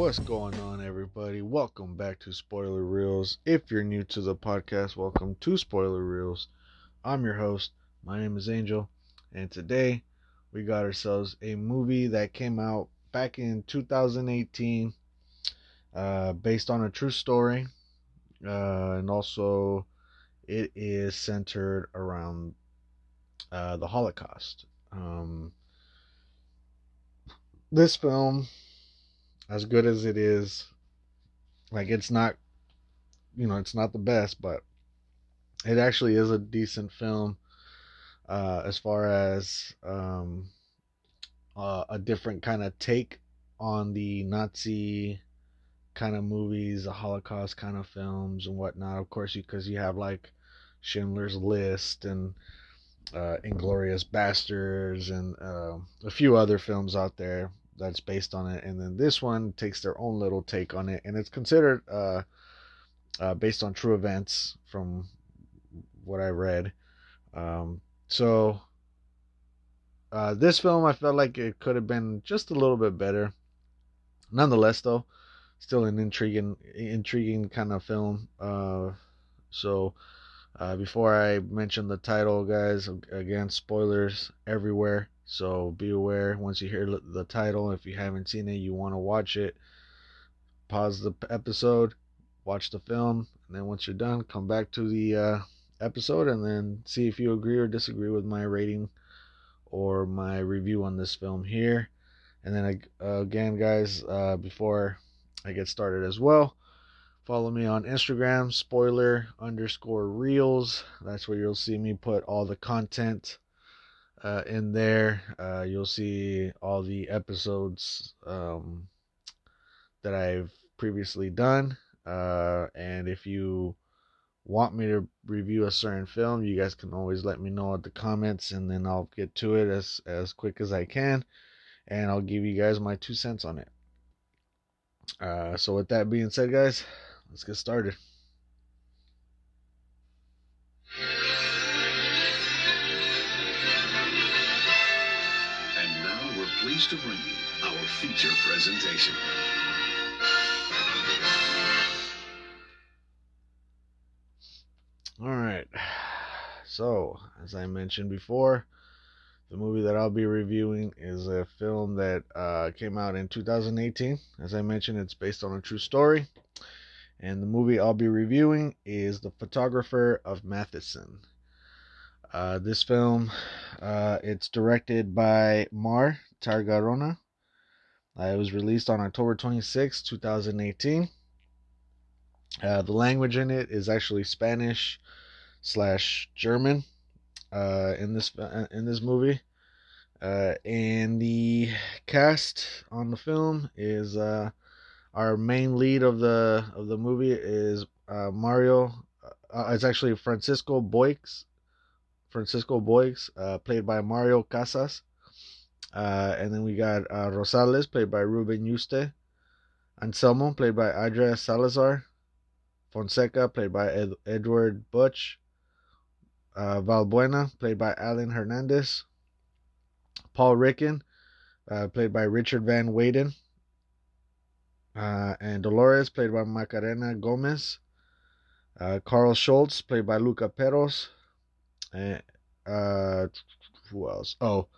What's going on, everybody? Welcome back to Spoiler Reels. If you're new to the podcast, welcome to Spoiler Reels. I'm your host. My name is Angel, and today we got ourselves a movie that came out back in 2018, uh, based on a true story, uh, and also it is centered around uh, the Holocaust. Um, this film, as good as it is, like it's not, you know, it's not the best, but it actually is a decent film uh, as far as um, uh, a different kind of take on the Nazi kind of movies, the Holocaust kind of films and whatnot. Of course, because you, you have like Schindler's List and uh, Inglourious Basterds and uh, a few other films out there that's based on it. And then this one takes their own little take on it, and it's considered uh, uh, based on true events from what I read. Um, so uh, this film, I felt like it could have been just a little bit better. Nonetheless, though, still an intriguing, intriguing kind of film. Uh, so uh, before I mention the title, guys, again, spoilers everywhere. So be aware once you hear the title. If you haven't seen it, you want to watch it, pause the episode, watch the film, and then once you're done, come back to the uh, episode and then see if you agree or disagree with my rating or my review on this film here. And then uh, again, guys, uh, before I get started as well, follow me on Instagram, spoiler underscore reels. That's where you'll see me put all the content uh, in there. Uh, you'll see all the episodes um, that I've previously done. Uh, and if you want me to review a certain film, you guys can always let me know at the comments, and then I'll get to it as as quick as I can, and I'll give you guys my two cents on it. Uh, so with that being said, guys, let's get started. Pleased to bring you our feature presentation. All right. So, as I mentioned before, the movie that I'll be reviewing is a film that uh, came out in 2018. As I mentioned, it's based on a true story. And the movie I'll be reviewing is The Photographer of Mauthausen. Uh, this film, uh, it's directed by Mar Targarona. Uh, it was released on October 26, 2018. Uh, the language in it is actually Spanish slash German uh, in this uh, in this movie. Uh, and the cast on the film is uh, our main lead of the of the movie is Mario. It's actually Francisco Boix, Francisco Boix, played by Mario Casas. Uh, and then we got uh, Rosales, played by Ruben Yuste. Anselmo, played by Adria Salazar. Fonseca, played by Ed- Edward Butch. Uh, Valbuena, played by Alan Hernandez. Paul Ricken, uh, played by Richard Van Weyden. Uh, and Dolores, played by Macarena Gomez. Uh, Carl Schultz, played by Luca Peros. And, uh, who else? Oh,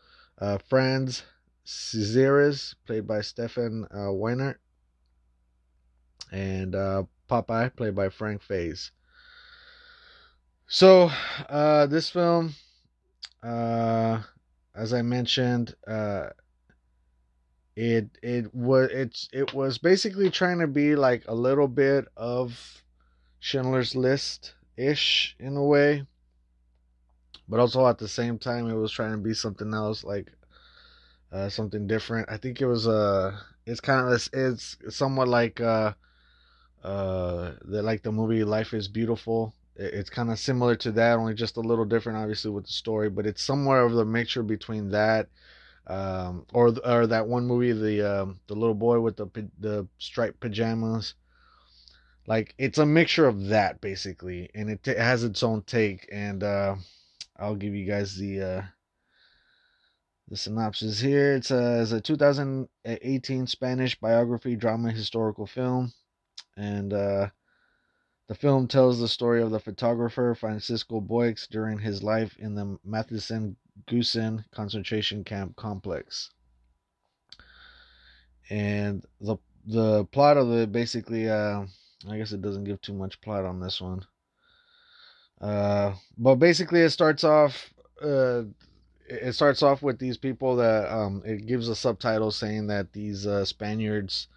uh, Franz Cesares, played by Stefan uh, Weinert. And uh, Popeye, played by Frank Feys. So, uh, this film, uh, as I mentioned, uh, it it was it's it was basically trying to be like a little bit of Schindler's List ish in a way, but also at the same time it was trying to be something else, like uh, something different. I think it was uh it's kind of it's somewhat like uh uh the like the movie Life is Beautiful it's kind of similar to that only just a little different obviously with the story but it's somewhere of the mixture between that um, or or that one movie the um, the little boy with the the striped pajamas like it's a mixture of that basically and it, t- has its own take and uh, I'll give you guys the uh, the synopsis here. It's a, it's a 2018 Spanish biography drama historical film, and uh, the film tells the story of the photographer Francisco Boix during his life in the Mauthausen Gusen concentration camp complex. And the the plot of it basically, uh, I guess it doesn't give too much plot on this one. Uh, but basically, it starts off. Uh, it starts off with these people that um, it gives a subtitle saying that these uh, Spaniards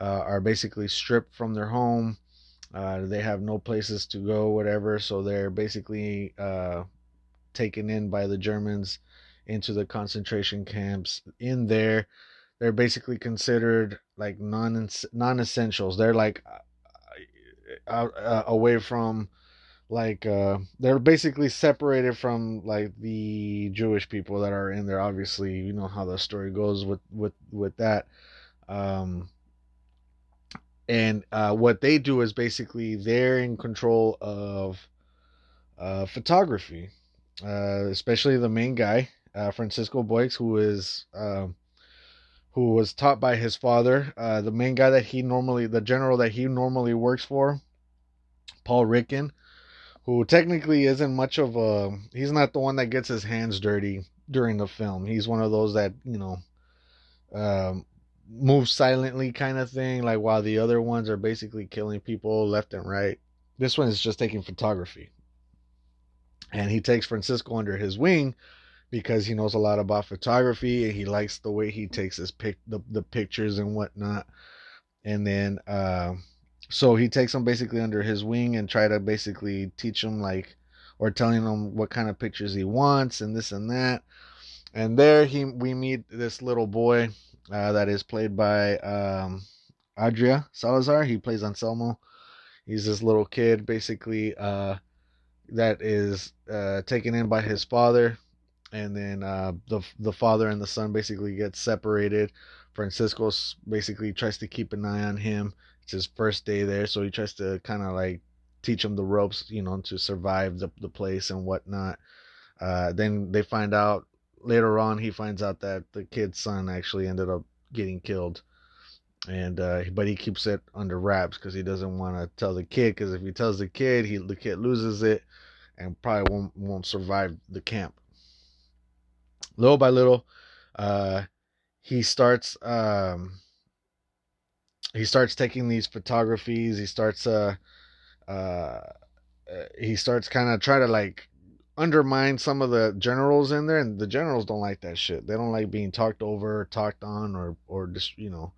uh, are basically stripped from their home. Uh, they have no places to go, whatever. So they're basically taken in by the Germans into the concentration camps. In there, they're basically considered like non non essentials. They're like away from like uh they're basically separated from like the Jewish people that are in there. Obviously you know how the story goes with with with that. Um and uh what they do is basically they're in control of uh photography. Uh especially the main guy uh Francisco Boix who is um who was taught by his father. Uh the main guy that he normally the general that he normally works for Paul Ricken who technically isn't much of a he's not the one that gets his hands dirty during the film. He's one of those that, you know, um moves silently kind of thing like while the other ones are basically killing people left and right. This one is just taking photography. And he takes Francisco under his wing because he knows a lot about photography and he likes the way he takes his pic the, the pictures and whatnot. And then uh so he takes them basically under his wing and try to basically teach him like or telling him what kind of pictures he wants and this and that. And there he we meet this little boy uh, that is played by um, adria salazar. He plays anselmo. He's this little kid basically uh, that is uh, taken in by his father. And then uh, the the father and the son basically get separated. Francisco basically tries to keep an eye on him it's his first day there, so he tries to kind of like teach him the ropes, you know, to survive the the place and whatnot. Uh, then they find out later on. He finds out that the kid's son actually ended up getting killed, and uh, but he keeps it under wraps because he doesn't want to tell the kid. Because if he tells the kid, he the kid loses it and probably won't won't survive the camp. Little by little, uh, he starts um, he starts taking these photographies. He starts uh, uh, he starts kind of try to like undermine some of the generals in there, and the generals don't like that shit. They don't like being talked over, talked on, or or just you know.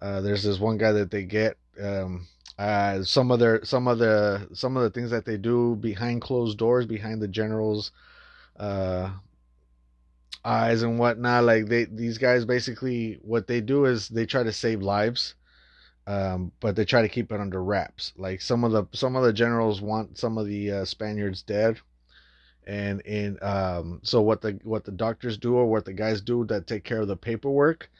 Uh, there's this one guy that they get. Um, uh, some of their some of the some of the things that they do behind closed doors, behind the generals' uh, eyes and whatnot. Like they these guys basically what they do is they try to save lives um, but they try to keep it under wraps. Like some of the some of the generals want some of the uh, Spaniards dead, and in um, so what the what the doctors do or what the guys do that take care of the paperwork,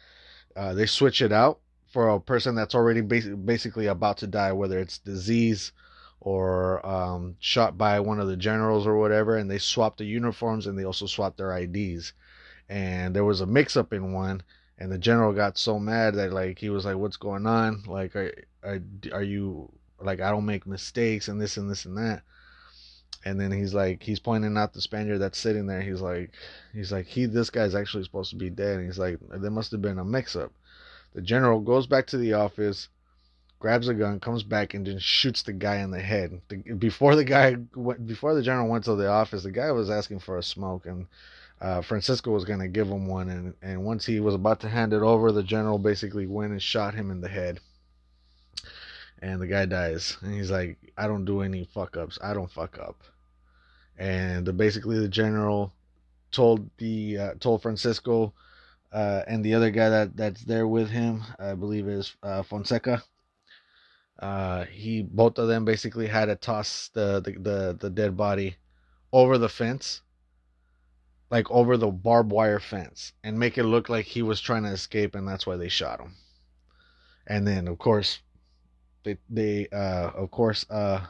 uh, they switch it out for a person that's already bas- basically about to die, whether it's disease or um, shot by one of the generals or whatever, and they swap the uniforms and they also swap their IDs. And there was a mix up in one and the general got so mad that like he was like what's going on? Like are, are, are you like i don't make mistakes and this and this and that. And then he's like he's pointing out the spaniard that's sitting there. He's like he's like he this guy's actually supposed to be dead. And he's like there must have been a mix up the general goes back to the office grabs a gun comes back and just shoots the guy in the head the, before the guy went, before the general went to the office the guy was asking for a smoke and uh, Francisco was going to give him one, and, and once he was about to hand it over, the general basically went and shot him in the head. And the guy dies. And he's like, I don't do any fuck ups. I don't fuck up. And the, basically, the general told the uh, told Francisco uh, and the other guy that that's there with him, I believe is uh, Fonseca. Uh, he both of them basically had to toss the, the the the dead body over the fence like over the barbed wire fence and make it look like he was trying to escape and that's why they shot him. And then of course they they uh of course uh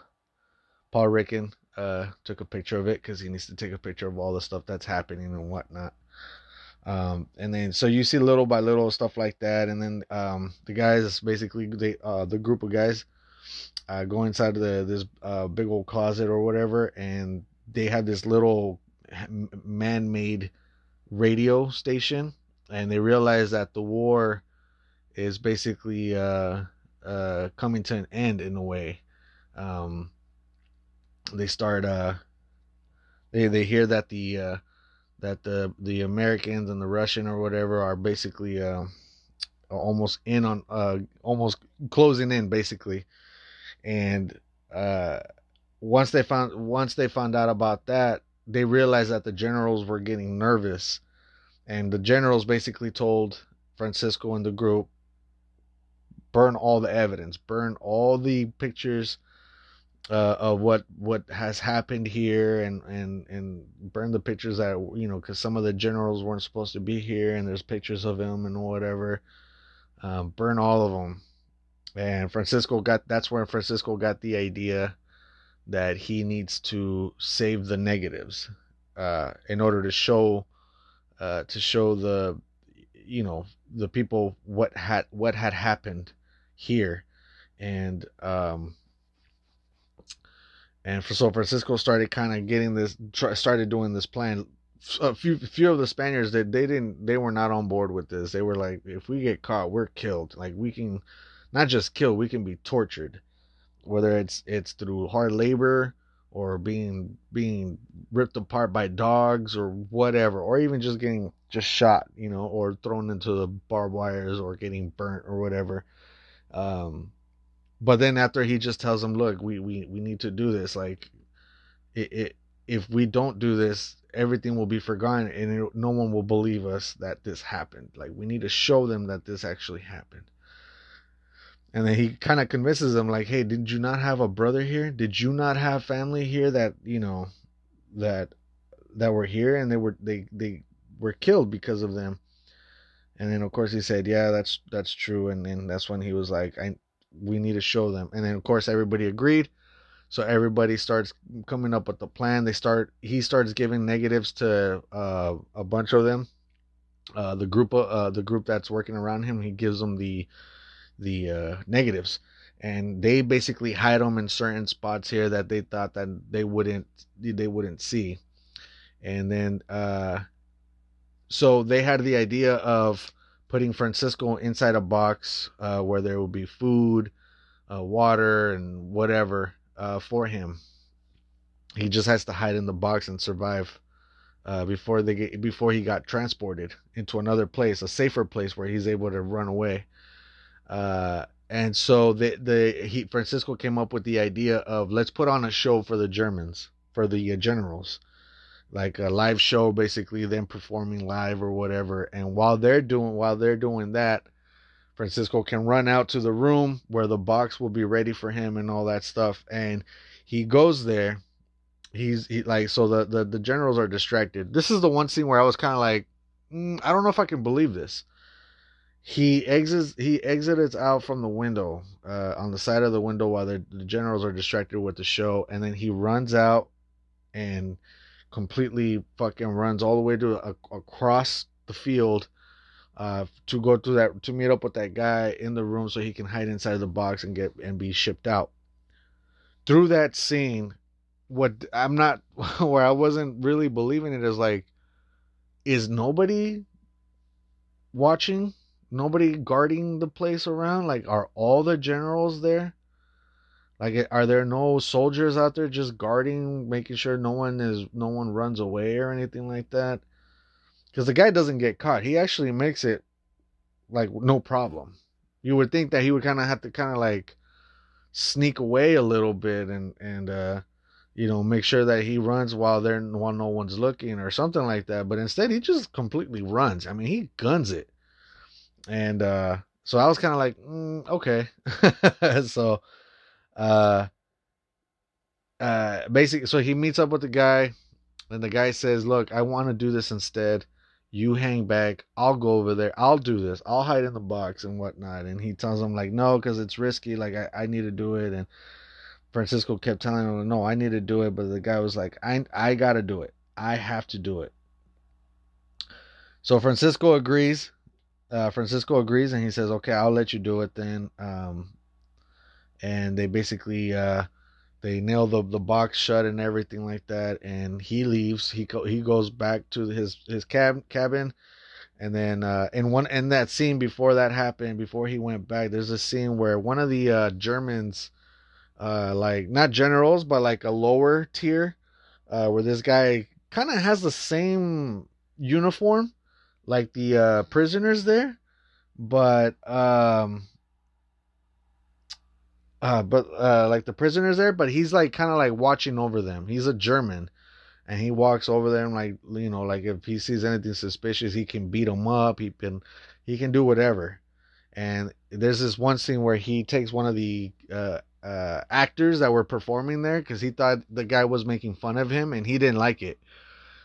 Paul Ricken uh took a picture of it because he needs to take a picture of all the stuff that's happening and whatnot. Um, and then so you see little by little stuff like that, and then um, the guys basically they uh, the group of guys uh, go inside the this uh, big old closet or whatever, and they have this little man-made radio station, and they realize that the war is basically uh, uh, coming to an end in a way. Um, they start uh, they they hear that the uh, that the the Americans and the Russian or whatever are basically uh, almost in on uh, almost closing in basically, and uh, once they found once they found out about that, they realized that the generals were getting nervous, and the generals basically told Francisco and the group, burn all the evidence, burn all the pictures uh, of what what has happened here and and and burn the pictures that you know because some of the generals weren't supposed to be here and there's pictures of him and whatever. Um, burn all of them and francisco got that's where francisco got the idea that he needs to save the negatives uh, in order to show uh, to show the you know the people what had what had happened here. And um and for, so Francisco started kind of getting this, started doing this plan. A few, few of the Spaniards they, they didn't, they were not on board with this. They were like, if we get caught, we're killed. Like we can, not just kill, we can be tortured, whether it's it's through hard labor or being being ripped apart by dogs or whatever, or even just getting just shot, you know, or thrown into the barbed wires or getting burnt or whatever. Um, but then after he just tells them, look, we we we need to do this. Like, it, it if we don't do this, everything will be forgotten, and it, no one will believe us that this happened. Like, we need to show them that this actually happened. And then he kind of convinces them, like, hey, did you not have a brother here? Did you not have family here that you know that that were here and they were they they were killed because of them? And then of course he said, yeah, that's that's true. And then that's when he was like, I we need to show them. And then of course everybody agreed. So everybody starts coming up with the plan. They start he starts giving negatives to uh, a bunch of them. Uh, the group uh, the group that's working around him, he gives them the the uh, negatives and they basically hide them in certain spots here that they thought that they wouldn't they wouldn't see. And then uh so they had the idea of putting Francisco inside a box uh, where there will be food, uh, water, and whatever uh, for him. He just has to hide in the box and survive uh, before they get before he got transported into another place, a safer place where he's able to run away. Uh, and so the the he Francisco came up with the idea of let's put on a show for the Germans for the uh, generals like a live show basically them performing live or whatever. And while they're doing while they're doing that francisco can run out to the room where the box will be ready for him and all that stuff. And he goes there. He's he, like so the, the the generals are distracted. This is the one scene where i was kind of like mm, i don't know if i can believe this. He exits he exits out from the window uh, on the side of the window while the generals are distracted with the show. And then he runs out and completely fucking runs all the way to across the field uh, to go to that to meet up with that guy in the room so he can hide inside the box and get and be shipped out. Through that scene, what I'm not where I wasn't really believing it is like, is nobody watching? Nobody guarding the place around? Like, are all the generals there? Like, are there no soldiers out there just guarding, making sure no one is no one runs away or anything like that? Because the guy doesn't get caught. He actually makes it like no problem. You would think that he would kind of have to kind of like sneak away a little bit and and uh you know make sure that he runs while there while no one's looking or something like that. But instead, he just completely runs. I mean, he guns it, and uh so I was kind of like, mm, okay, so uh, uh, basically, so he meets up with the guy, and the guy says, "Look, I want to do this instead. You hang back. I'll go over there. I'll do this. I'll hide in the box and whatnot." And he tells him like, "No, because it's risky. Like I, I need to do it." And Francisco kept telling him, "No, I need to do it." But the guy was like, "I, I gotta do it. I have to do it." So Francisco agrees. Uh, Francisco agrees, and he says, "Okay, I'll let you do it then." Um, and they basically uh, they nail the the box shut and everything like that. And he leaves. He go, he goes back to his his cab cabin. And then uh, in one in that scene before that happened, before he went back, there's a scene where one of the uh, Germans, uh, like not generals, but like a lower tier, uh, where this guy kind of has the same uniform like the uh, prisoners there, but um, uh, but uh, like the prisoners there, but he's like kind of like watching over them. He's a German, and he walks over there and like you know, like if he sees anything suspicious, he can beat them up. He can he can do whatever. And there's this one scene where he takes one of the uh, uh, actors that were performing there because he thought the guy was making fun of him, and he didn't like it.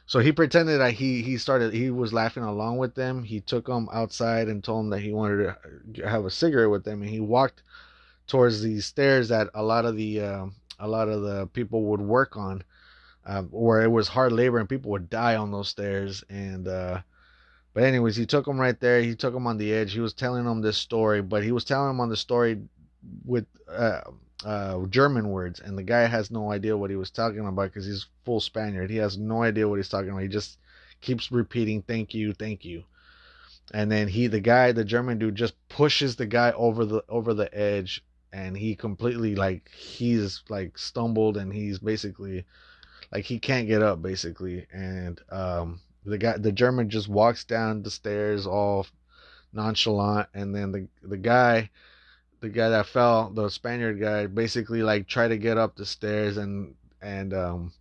So he pretended that he he started he was laughing along with them. He took them outside and told them that he wanted to have a cigarette with them, and he walked towards the stairs that a lot of the uh, a lot of the people would work on, um, where it was hard labor and people would die on those stairs. And uh, but anyways, he took them right there. He took them on the edge. He was telling them this story, but he was telling them on the story with uh, uh, German words, and the guy has no idea what he was talking about because he's full Spaniard. He has no idea what he's talking about. He just keeps repeating "thank you, thank you," and then he, the guy, the German dude, just pushes the guy over the over the edge, and he completely like he's like stumbled, and he's basically like he can't get up basically, and um, the guy, the German, just walks down the stairs all nonchalant, and then the the guy the guy that fell, the Spaniard guy, basically like tried to get up the stairs and and um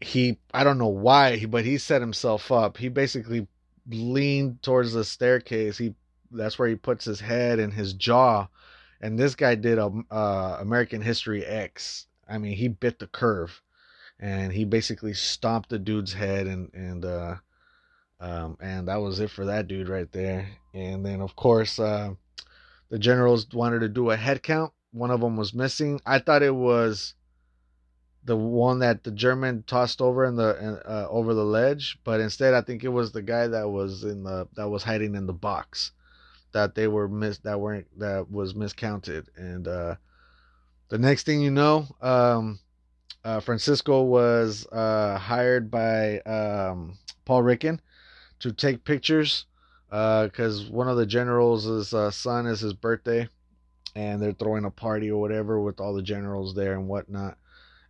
he I don't know why, but he set himself up. He basically leaned towards the staircase. He that's where he puts his head and his jaw. And this guy did a uh, American History X. I mean, he bit the curve, and he basically stomped the dude's head, and and uh, um, and that was it for that dude right there. And then of course, uh, the generals wanted to do a head count. One of them was missing. I thought it was the one that the German tossed over in the uh, over the ledge, but instead I think it was the guy that was in the that was hiding in the box that they were miss that weren't that was miscounted. And uh, the next thing you know, um, uh, Francisco was uh, hired by um, Paul Ricken to take pictures because uh, one of the generals' uh, son is his birthday, and they're throwing a party or whatever with all the generals there and whatnot.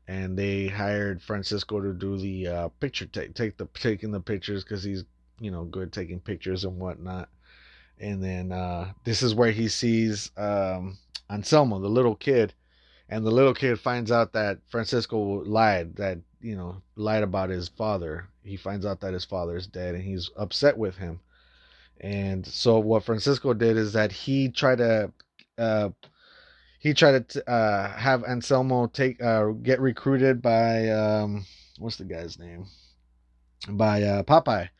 And they hired Francisco to do the uh, picture take, take the taking the pictures because he's you know good taking pictures and whatnot. And then uh, this is where he sees um, Anselmo, the little kid, and the little kid finds out that Francisco lied, that you know lied about his father. He finds out that his father is dead, and he's upset with him. And so what Francisco did is that he tried to uh, he tried to uh, have Anselmo take uh, get recruited by um, what's the guy's name? By uh, Popeye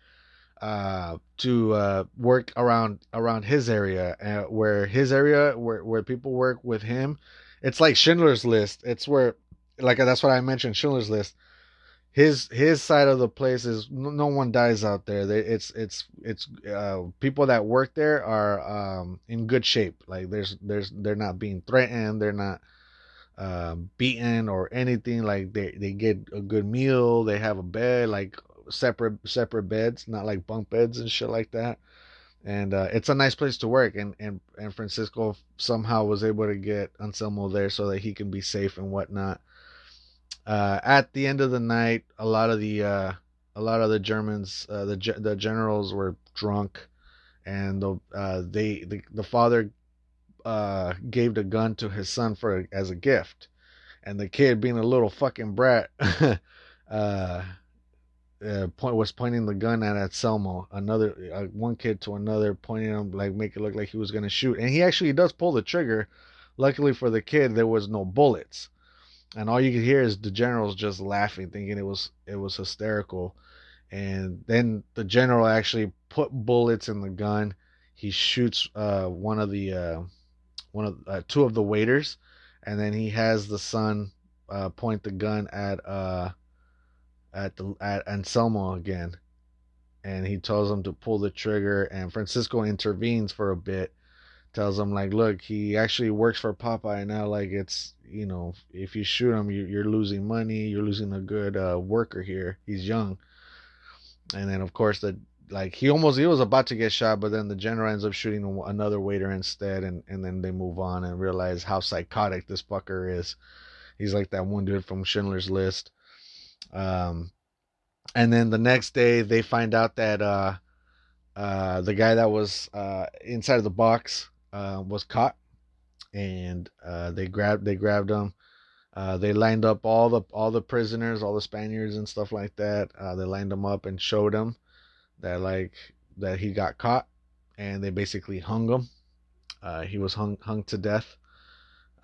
uh, to uh, work around around his area uh, where his area where where people work with him it's like Schindler's List it's where like that's what I mentioned Schindler's List his his side of the place is no one dies out there. They, it's it's it's uh, people that work there are um, in good shape. Like there's there's they're not being threatened. They're not uh, beaten or anything. Like they they get a good meal. They have a bed like separate separate beds, not like bunk beds and shit like that. And uh, it's a nice place to work. And and and Francisco somehow was able to get Anselmo there so that he can be safe and whatnot uh, at the end of the night, a lot of the uh, a lot of the Germans, uh, the the generals were drunk, and the uh, they the, the father uh, gave the gun to his son for as a gift, and the kid, being a little fucking brat, uh, uh, point was pointing the gun at Anselmo. Another uh, one kid to another, pointing him like make it look like he was gonna shoot, and he actually does pull the trigger. Luckily for the kid, there was no bullets and all you could hear is the generals just laughing, thinking it was it was hysterical. And then the general actually put bullets in the gun. He shoots uh, one of the uh, one of uh, two of the waiters, and then he has the son uh, point the gun at uh, at the at Anselmo again. and he tells him to pull the trigger and Francisco intervenes for a bit tells him like look he actually works for Popeye now like it's you know if you shoot him you, you're losing money you're losing a good uh, worker here. He's young. And then of course the like he almost he was about to get shot but then the general ends up shooting another waiter instead and and then they move on and realize how psychotic this fucker is. He's like that one dude from Schindler's List um and then the next day they find out that uh uh the guy that was uh inside of the box uh was caught and uh they grabbed they grabbed him uh, they lined up all the all the prisoners, all the Spaniards and stuff like that. Uh, they lined them up and showed him that like that he got caught, and they basically hung him. Uh, he was hung hung to death,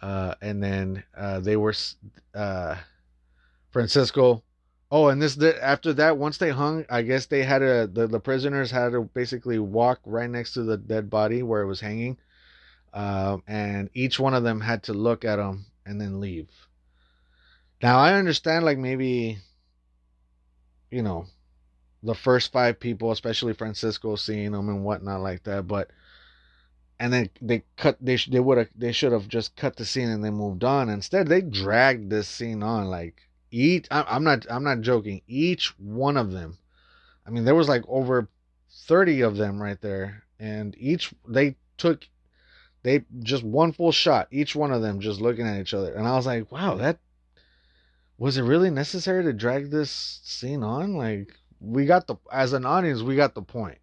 uh, and then uh, they were uh, Francisco. Oh, and this after that, once they hung, I guess they had to the, the prisoners had to basically walk right next to the dead body where it was hanging, um, and each one of them had to look at him and then leave. Now I understand like maybe you know the first five people, especially Francisco, seeing them and whatnot like that, but and then they cut they they would have they should have just cut the scene and they moved on. Instead, they dragged this scene on like each. I'm not I'm not joking. Each one of them. I mean, there was like over thirty of them right there, and each they took they just one full shot each one of them just looking at each other and i was like wow that was it really necessary to drag this scene on? Like we got the as an audience, we got the point.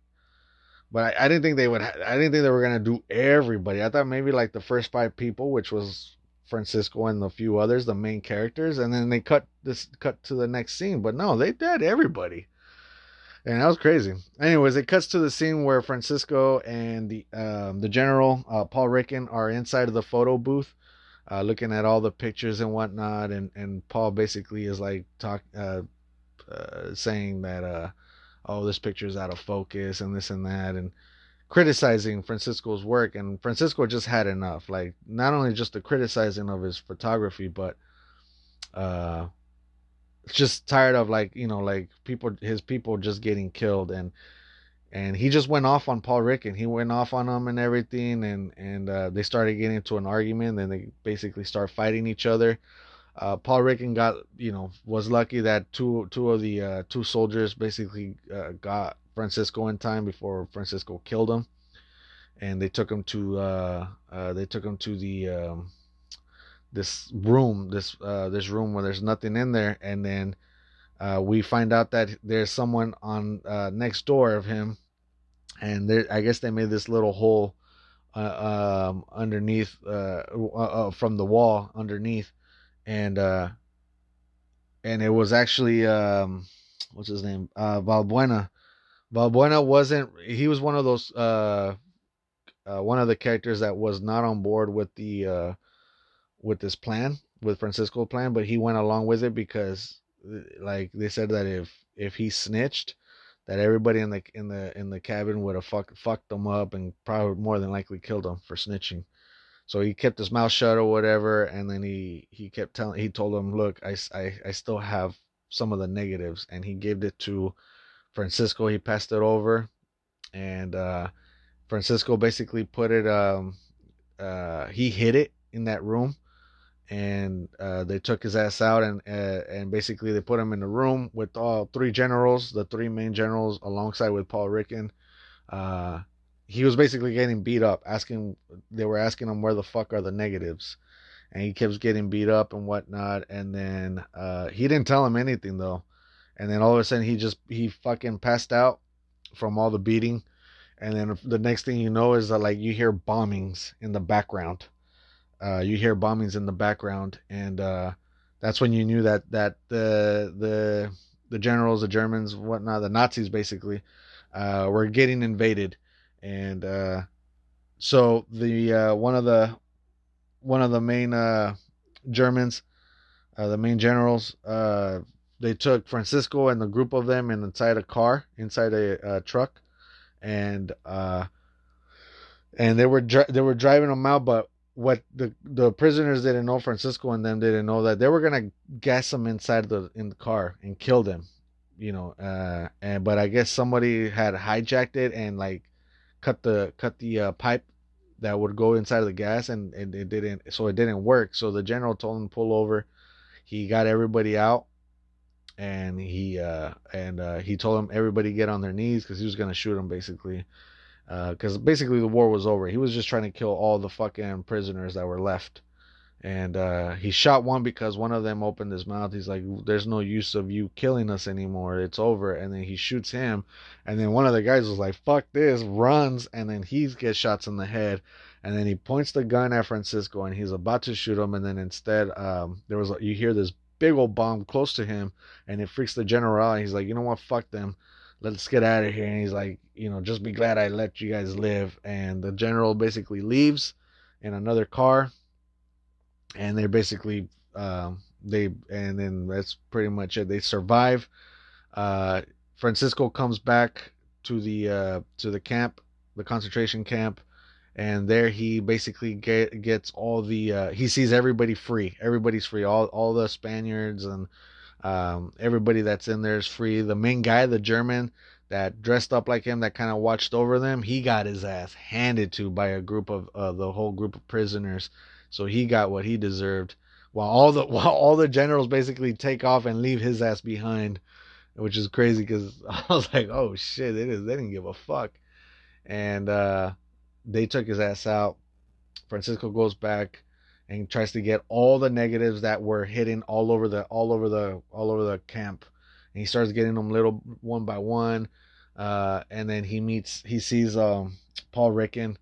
But I, I didn't think they would. Ha- I didn't think they were gonna do everybody. I thought maybe like the first five people, which was Francisco and a few others, the main characters, and then they cut this cut to the next scene. But no, they did everybody, and that was crazy. Anyways, it cuts to the scene where Francisco and the um, the general uh, Paul Ricken are inside of the photo booth uh, looking at all the pictures and whatnot, and and Paul basically is like talk uh, uh, saying that uh, oh this picture is out of focus and this and that and criticizing Francisco's work and Francisco just had enough like not only just the criticizing of his photography but uh just tired of like you know like people his people just getting killed and and he just went off on Paul Ricken. He went off on him and everything, and and uh, they started getting into an argument. And they basically start fighting each other. Uh, Paul Ricken got you know was lucky that two two of the uh, two soldiers basically uh, got Francisco in time before Francisco killed him, and they took him to uh, uh, they took him to the um, this room this uh, this room where there's nothing in there, and then. we find out that there's someone on next door of him and there, I guess they made this little hole uh, um, underneath uh, uh, from the wall underneath, and uh, and it was actually um, what's his name uh, Valbuena. Valbuena wasn't. He was one of those uh, uh, one of the characters that was not on board with the uh, with this plan with Francisco's plan, but he went along with it because like they said that if if he snitched that everybody in the in the in the cabin would have fuck, fucked them up and probably more than likely killed them for snitching. So he kept his mouth shut or whatever, and then he he kept telling he told him, look, I I, I still have some of the negatives, and he gave it to Francisco. He passed it over, and uh, Francisco basically put it. Um, uh, he hid it in that room and uh, they took his ass out and uh, and basically they put him in a room with all three generals, the three main generals, alongside with Paul Ricken. Uh, he was basically getting beat up, asking they were asking him where the fuck are the negatives, and he keeps getting beat up and whatnot. And then uh, he didn't tell him anything though, and then all of a sudden he just he fucking passed out from all the beating, and then the next thing you know is that like you hear bombings in the background. Uh, you hear bombings in the background, and uh, that's when you knew that that the the the generals, the Germans, whatnot, the Nazis basically, uh, were getting invaded, and uh, so the uh, one of the one of the main uh, Germans, the main generals, they took Francisco and the group of them and inside a car, inside a, a truck, and and they were they were driving them out, but what the the prisoners didn't know, Francisco and them didn't know that they were gonna gas them inside the in the car and kill them you know, uh, and but I guess somebody had hijacked it and like cut the cut the uh, pipe that would go inside of the gas, and, and it didn't, so it didn't work. So the general told him to pull over. He got everybody out, and he uh, and uh, he told him everybody get on their knees because he was gonna shoot him basically, because basically the war was over. He was just trying to kill all the fucking prisoners that were left and uh, he shot one because one of them opened his mouth. He's like, "There's no use of you killing us anymore. It's over." And then he shoots him, and then one of the guys was like, "Fuck this!" runs, and then he gets shots in the head, and then he points the gun at Francisco, and he's about to shoot him, and then instead, um, there was you hear this big old bomb close to him, and it freaks the general out. He's like, "You know what? Fuck them." Let's get out of here. And he's like, you know, just be glad I let you guys live. And the general basically leaves in another car and they're basically uh, they and then that's pretty much it. They survive. Uh, Francisco comes back to the uh, to the camp, the concentration camp, and there he basically get, gets all the uh, he sees everybody free. Everybody's free. All all the Spaniards and um, everybody that's in there is free. The main guy, the German that dressed up like him, that kind of watched over them, he got his ass handed to by a group of uh, the whole group of prisoners so he got what he deserved. While all the while all the generals basically take off and leave his ass behind, which is crazy because I was like, oh shit, it is they didn't give a fuck, and uh, they took his ass out. Francisco goes back and tries to get all the negatives that were hidden all over the all over the all over the camp, and he starts getting them little one by one, uh, and then he meets he sees um, Paul Ricken,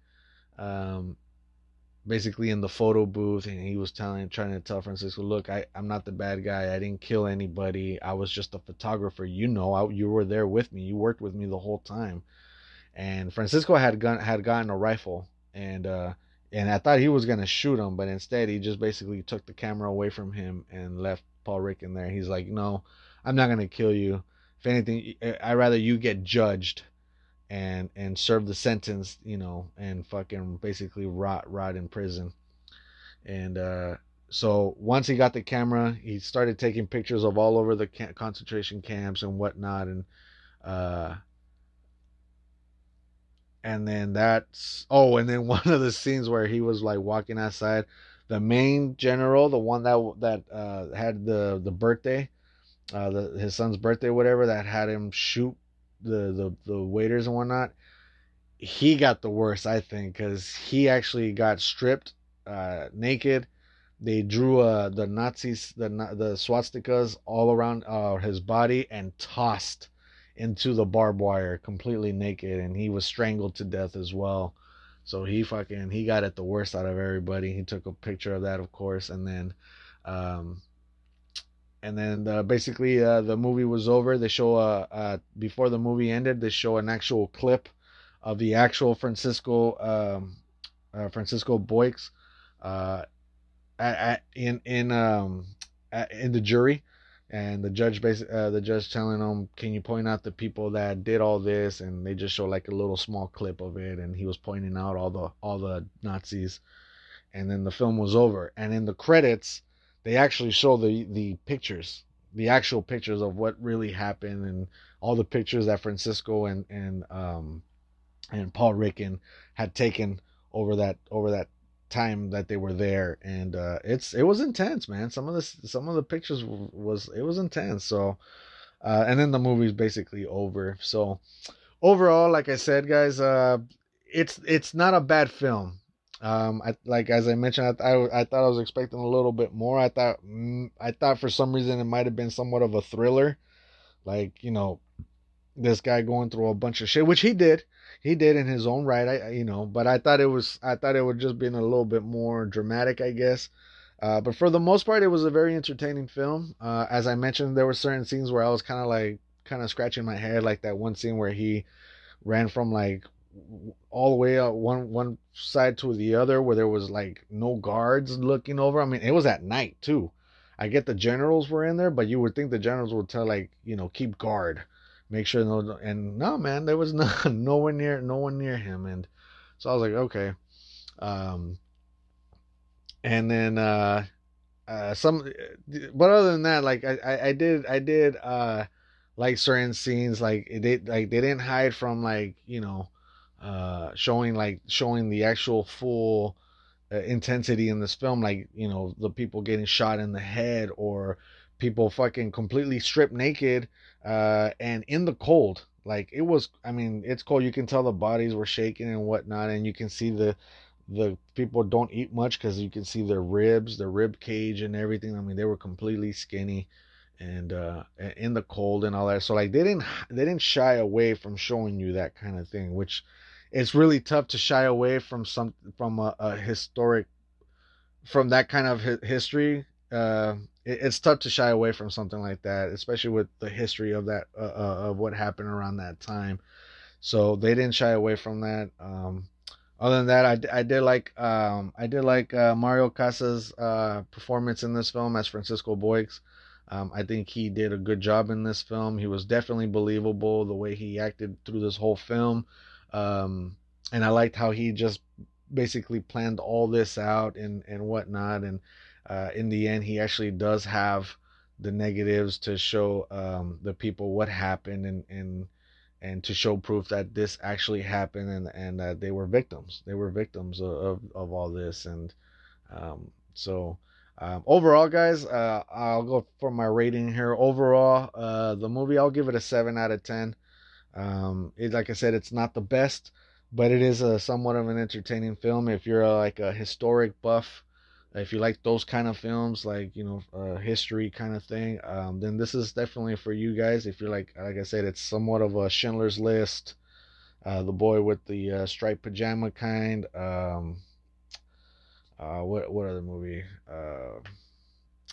um, basically in the photo booth. And he was telling trying to tell francisco look I, i'm not the bad guy. I didn't kill anybody. I was just a photographer. You know I, you were there with me. You worked with me the whole time and francisco had gun had gotten a rifle and uh and i thought he was gonna shoot him but instead he just basically took the camera away from him and left paul Ricken there he's like no i'm not gonna kill you if anything i rather you get judged and and serve the sentence, you know, and fucking basically rot rot in prison. And uh, so once he got the camera, he started taking pictures of all over the concentration camps and whatnot, and uh, and then that's oh, and then one of the scenes where he was like walking outside, the main general, the one that that uh, had the the birthday, uh, the his son's birthday, whatever, that had him shoot the the the waiters and whatnot, he got the worst, I think, because he actually got stripped uh, naked. They drew uh, the Nazis, the the swastikas all around uh, his body and tossed into the barbed wire completely naked, and he was strangled to death as well. So he fucking he got it the worst out of everybody. He took a picture of that, of course, and then um, and then uh, basically uh, the movie was over. They show uh, uh, before the movie ended, they show an actual clip of the actual Francisco um, uh, Francisco Boix uh, at, at, in in um, at, in the jury, and the judge basically uh, the judge telling them, "Can you point out the people that did all this?" And they just show like a little small clip of it, and he was pointing out all the all the Nazis, and then the film was over, and in the credits they actually show the the pictures, the actual pictures of what really happened, and all the pictures that Francisco and and um and Paul Ricken had taken over that over that time that they were there and uh it's it was intense man. Some of this some of the pictures was it was intense so uh and then the movie's basically over. So overall like i said guys uh it's it's not a bad film. Um, I like as I mentioned, I, I, I thought I was expecting a little bit more. I thought mm, I thought for some reason it might have been somewhat of a thriller, like you know, this guy going through a bunch of shit, which he did, he did in his own right. I you know, but I thought it was I thought it would just been a little bit more dramatic, I guess. Uh, but for the most part, it was a very entertaining film. Uh, as I mentioned, there were certain scenes where I was kind of like kind of scratching my head, like that one scene where he ran from like all the way out one one side to the other where there was like no guards looking over. I mean, it was at night too. I get the generals were in there, but you would think the generals would tell like you know keep guard, make sure no. And no, man, there was no no one near no one near him, and so I was like, okay. Um, and then uh, uh, some, but other than that, like I, I, I did I did uh like certain scenes like they like they didn't hide from like you know uh showing like showing the actual full uh, intensity in this film like you know the people getting shot in the head or people fucking completely stripped naked uh and in the cold. Like it was i mean it's cold. You can tell the bodies were shaking and whatnot and you can see the the people don't eat much because you can see their ribs their rib cage and everything. I mean they were completely skinny and uh in the cold and all that. So like they didn't they didn't shy away from showing you that kind of thing which it's really tough to shy away from some from a, a historic from that kind of history uh it, it's tough to shy away from something like that especially with the history of that uh, uh, of what happened around that time so they didn't shy away from that um other than that i, I did like um i did like uh, mario casas uh performance in this film as francisco boix um, I think he did a good job in this film. He was definitely believable the way he acted through this whole film. Um, and I liked how he just basically planned all this out and, and whatnot. And uh, in the end, he actually does have the negatives to show um, the people what happened and, and and to show proof that this actually happened and and that they were victims. They were victims of, of, of all this. And um, so um, overall, guys, uh, I'll go for my rating here. Overall, uh, the movie I'll give it a seven out of ten. Um, it, like I said, it's not the best, but it is a somewhat of an entertaining film. If you're a, like a historic buff, if you like those kind of films, like you know, uh, history kind of thing, um, then this is definitely for you guys. If you're like, like I said, it's somewhat of a Schindler's List, uh, the boy with the uh, striped pajama kind. Um, uh, what what other movie? Uh,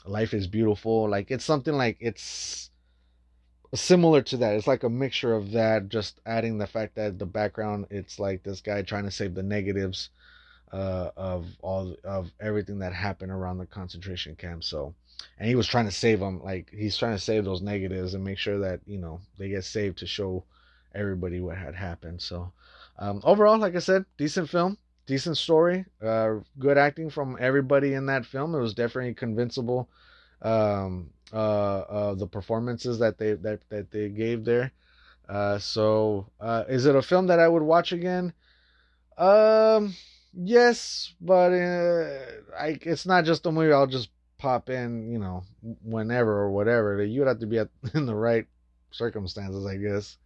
Life is Beautiful. Like it's something like it's similar to that. It's like a mixture of that, just adding the fact that the background it's like this guy trying to save the negatives uh, of all of everything that happened around the concentration camp. So, and he was trying to save them. Like he's trying to save those negatives and make sure that you know they get saved to show everybody what had happened. So, um, overall, like I said, decent film decent story, uh, good acting from everybody in that film. It was definitely convincible. Um, uh, uh, the performances that they that that they gave there. Uh, so, uh, is it a film that I would watch again? Um, yes, but uh, I it's not just a movie I'll just pop in, you know, whenever or whatever. You'd have to be at, in the right circumstances, I guess,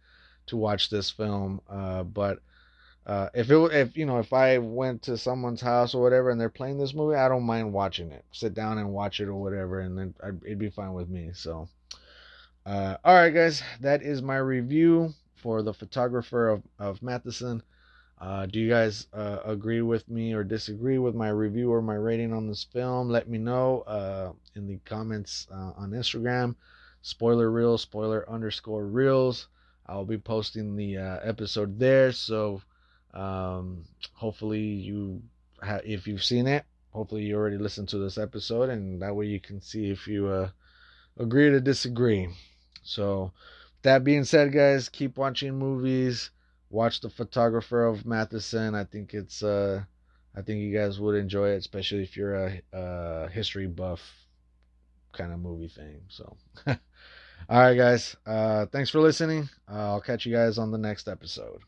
to watch this film. Uh, but uh, if it if you know if I went to someone's house or whatever and they're playing this movie, I don't mind watching it. Sit down and watch it or whatever, and then I'd, it'd be fine with me. So, uh, all right, guys, that is my review for the photographer of of Mauthausen. Uh, do you guys uh, agree with me or disagree with my review or my rating on this film? Let me know uh, in the comments uh, on Instagram. Spoiler reels, spoiler underscore reels. I'll be posting the uh, episode there. So um, hopefully you ha- if you've seen it, hopefully you already listened to this episode, and that way you can see if you uh, agree to disagree. So, that being said, guys, keep watching movies. Watch the photographer of Mauthausen. I think it's uh, I think you guys would enjoy it, especially if you're a, a history buff kind of movie thing. So, all right, guys. Uh, thanks for listening. Uh, I'll catch you guys on the next episode.